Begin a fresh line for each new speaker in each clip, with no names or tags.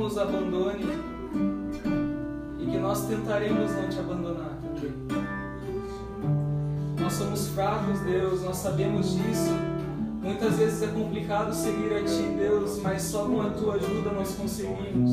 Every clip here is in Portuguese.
Nos abandone e que nós tentaremos não te abandonar também. Nós somos fracos, Deus, nós sabemos disso. Muitas vezes é complicado seguir a Ti, Deus, mas só com a Tua ajuda nós conseguimos.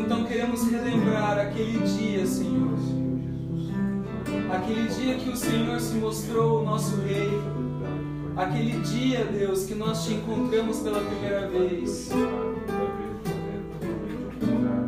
Então queremos relembrar aquele dia, Senhor. Aquele dia que o Senhor se mostrou o nosso Rei. Aquele dia, Deus, que nós te encontramos pela primeira vez.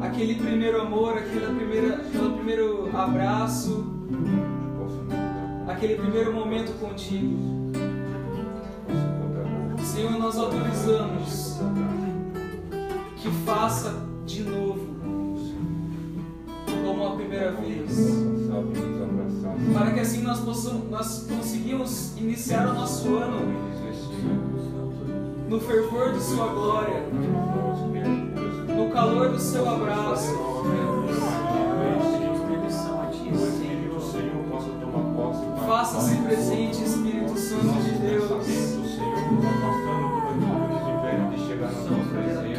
Aquele primeiro amor, aquele primeira, aquele primeiro abraço, aquele primeiro momento contigo. Senhor, nós autorizamos que faça de novo, como a primeira vez. Para que assim nós possamos, nós conseguimos iniciar o nosso ano no fervor de Sua glória, no calor do Seu abraço. Faça-se presente, Espírito Santo de Deus.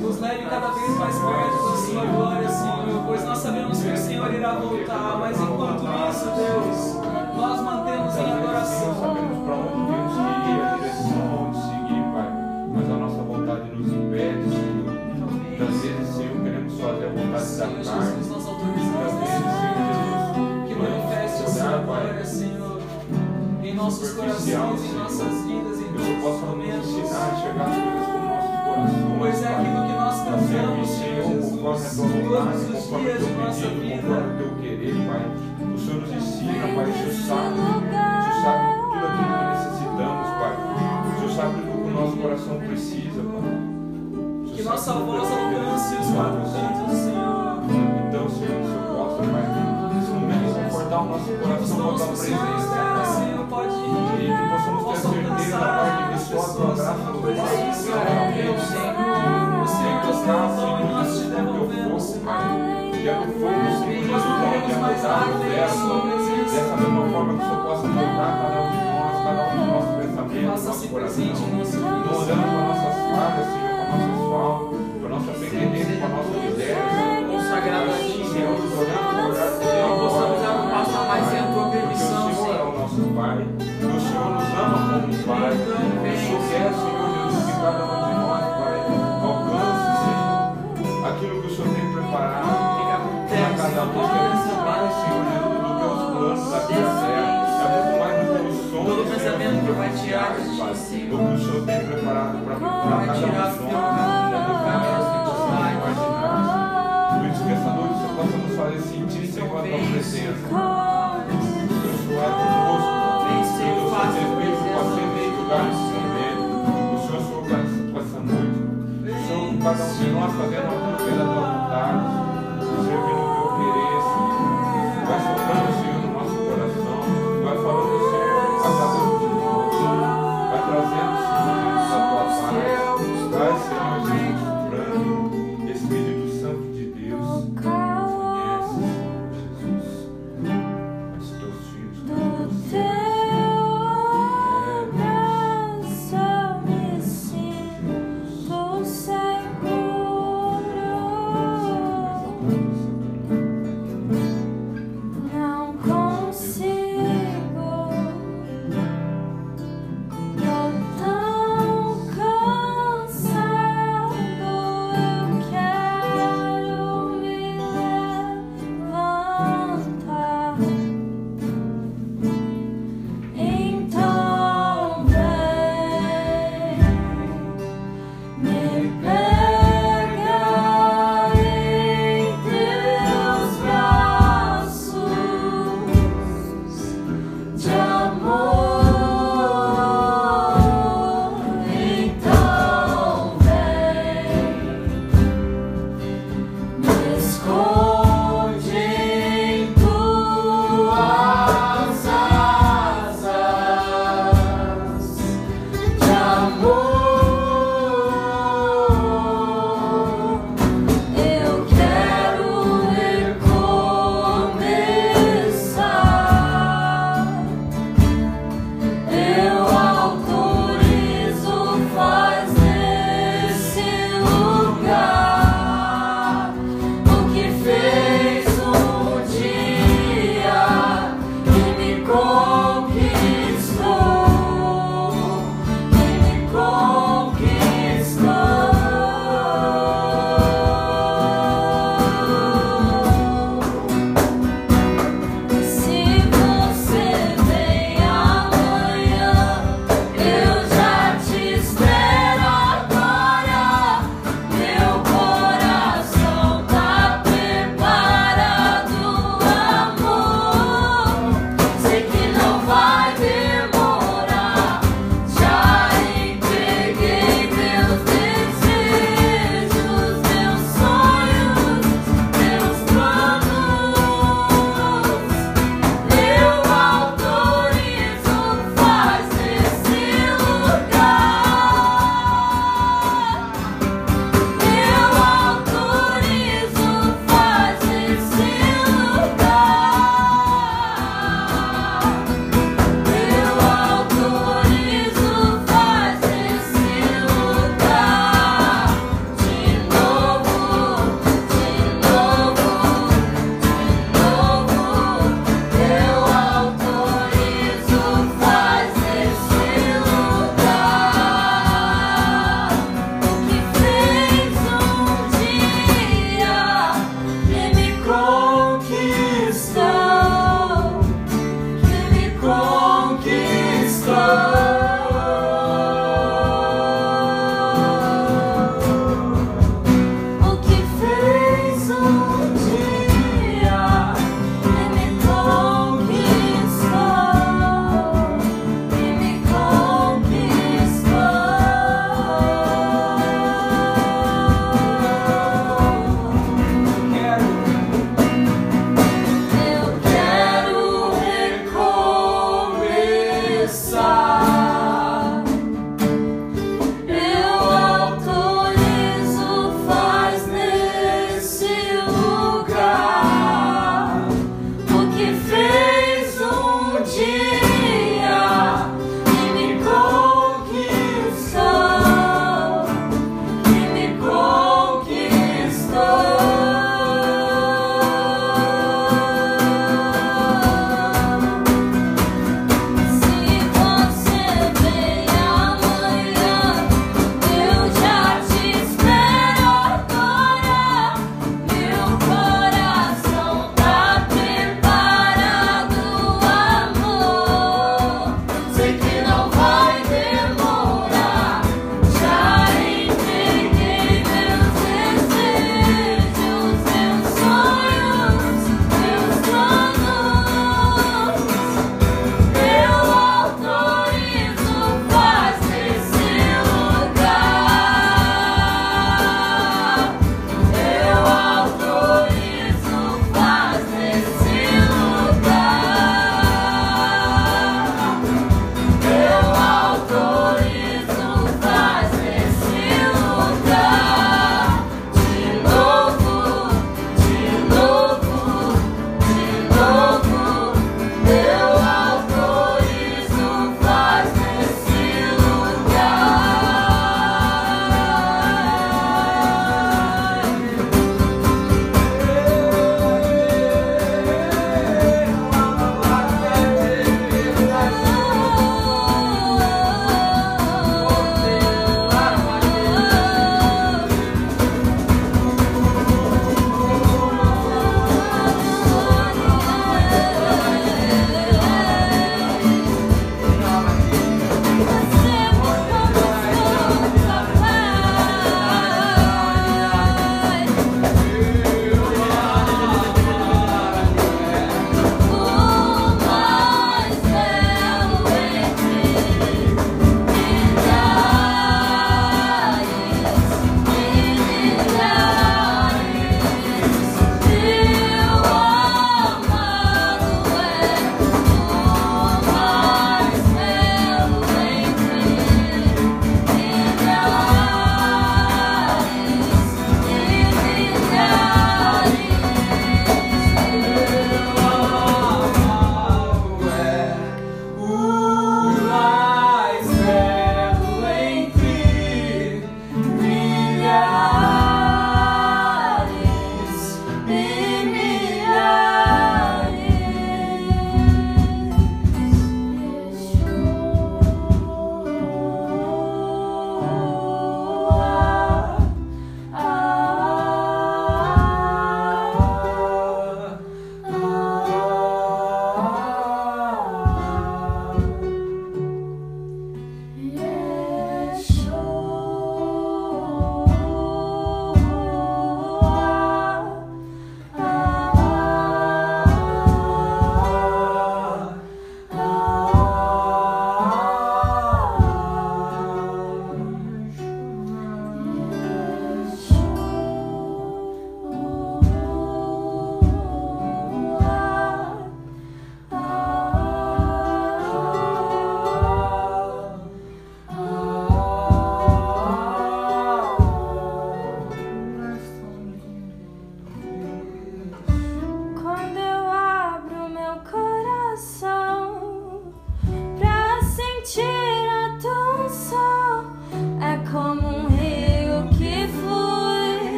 Nos leve cada vez mais perto da Sua glória, Senhor, pois nós sabemos que o Senhor irá voltar, mas enquanto isso, Deus, nós mantemos em adoração.
sabemos para onde temos que ir, a direção onde seguir, Pai. Mas a nossa vontade nos impede, Senhor. Muitas vezes, Senhor, queremos fazer a vontade
Senhor
da carne.
Jesus, nós autorizamos
Senhor Jesus,
que manifeste a Sua glória, Senhor, em nossos corações, em
Senhor.
nossas vidas, em todos
Senhor
os momentos.
ensinar a enxergar as coisas com nossos corações.
Pois é aquilo que nós cantamos, Senhor Jesus, todos os
o
dias de nossa vida.
o teu querer, Pai. O Senhor nos ensina, Pai. O Senhor sabe, o Senhor sabe tudo aquilo que necessitamos, Pai. O Senhor sabe tudo que o nosso coração precisa, Pai. O
Que nossa voz alcance os quatro cantos, Senhor.
Então, Senhor, o Senhor possa, Pai, nesse momento, confortar o nosso coração com a tua
o
presença.
Senhor, pode
E que possamos ter certeza, Pai, que a
pessoas,
basta,
isso
Senhor,
é. O o e nós te devolvemos.
Que é do fogo, Senhor
E
Jesus,
queremos
é
mais
o
presença.
Dessa mesma forma que o Senhor possa cada um de nós, cada um dos nossos pensamentos,
Faça-se
nosso
presente
coração.
Senhor.
para nossas falhas, Senhor, para nossas faltas, para nossa pequenez, para nossa miséria.
Consagrado a Ti,
Senhor, nos Pai. O Senhor quer, Senhor Jesus, que cada um de nós, Pai, alcance, Senhor, aquilo que o Senhor tem preparado para cada um. Que é mais, Senhor Jesus, do que os planos da terra. É muito mais do que os sonhos,
Todo pensamento que vai tirar.
Do que o Senhor tem preparado para cada um de nós. É que. Por isso que essa noite o Senhor possa nos fazer sentir, Senhor, a tua presença. Cada um de nós fazendo aquilo pela é tua vontade, servindo o teu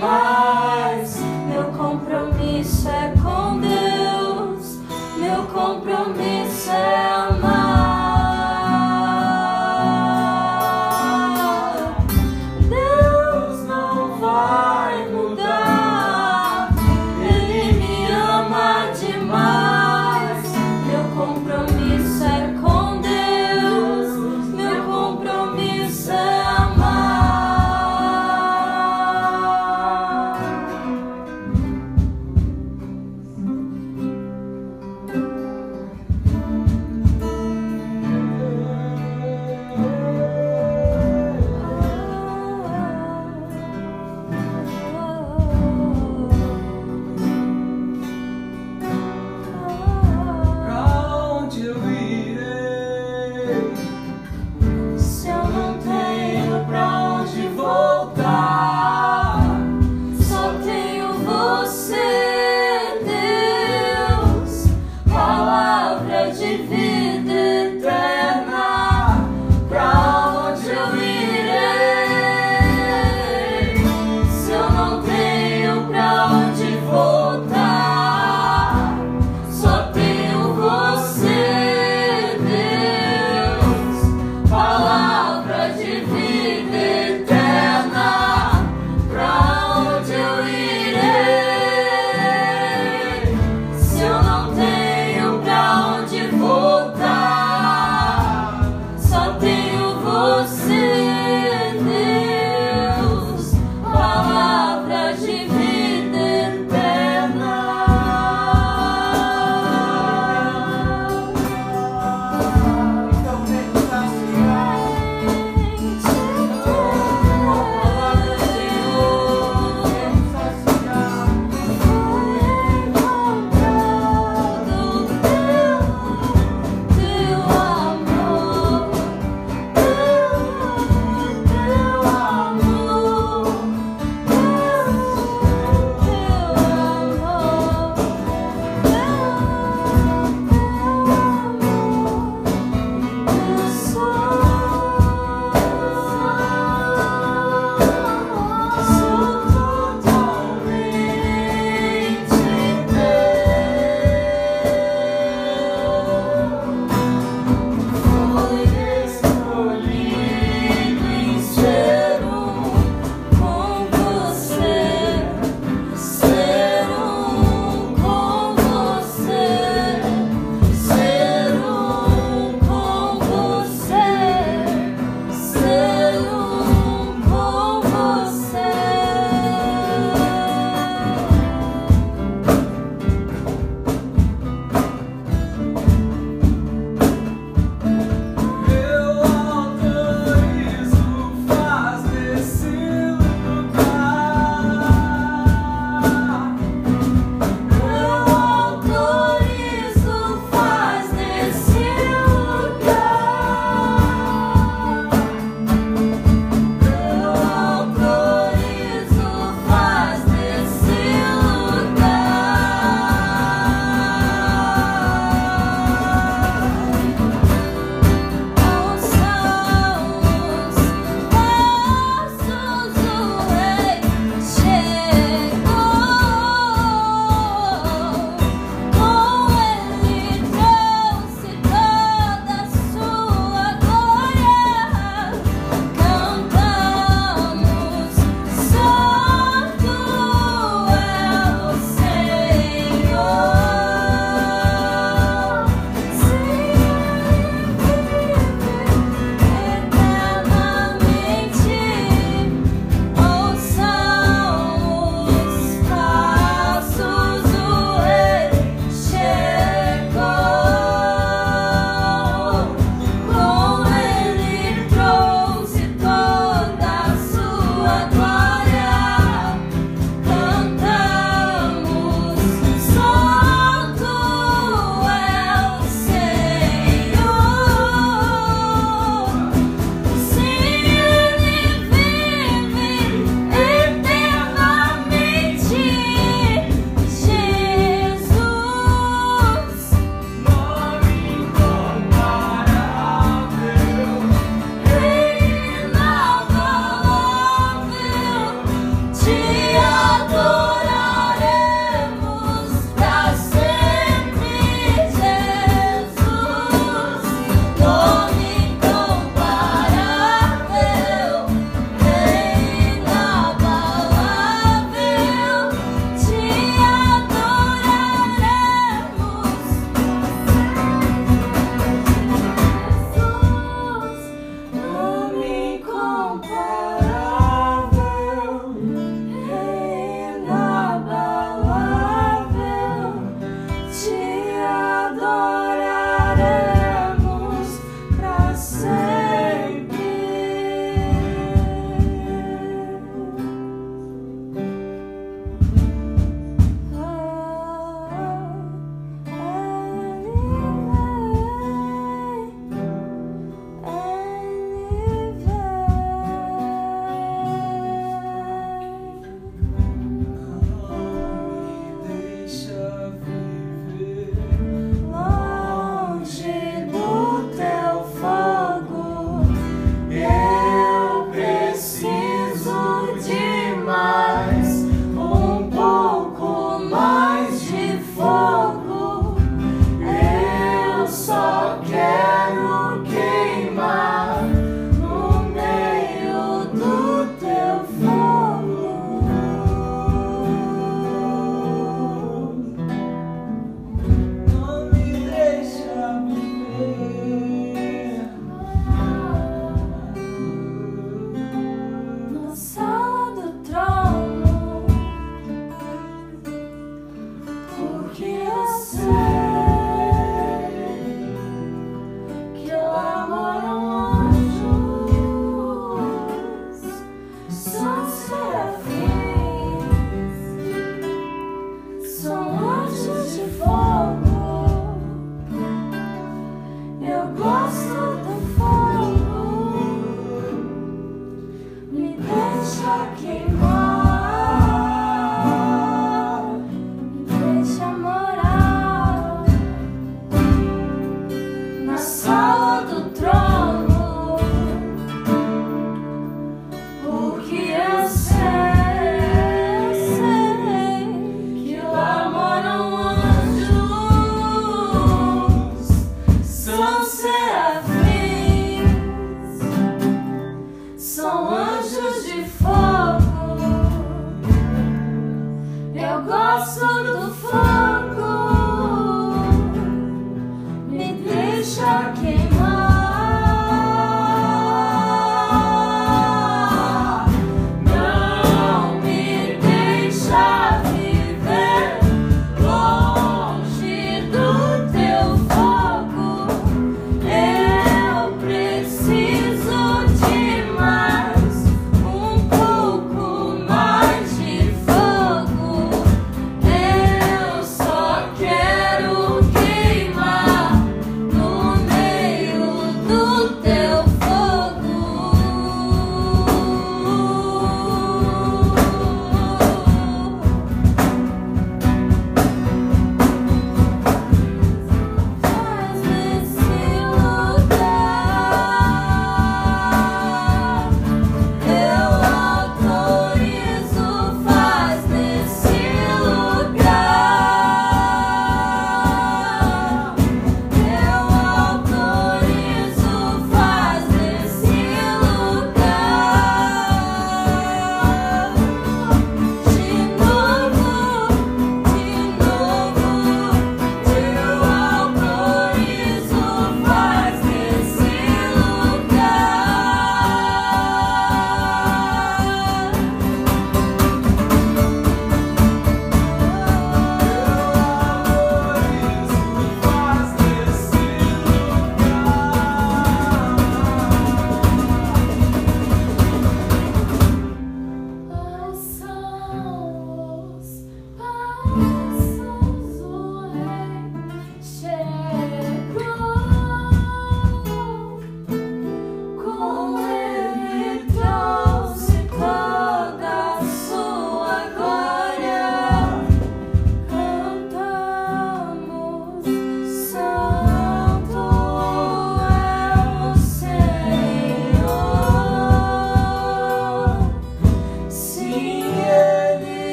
Love.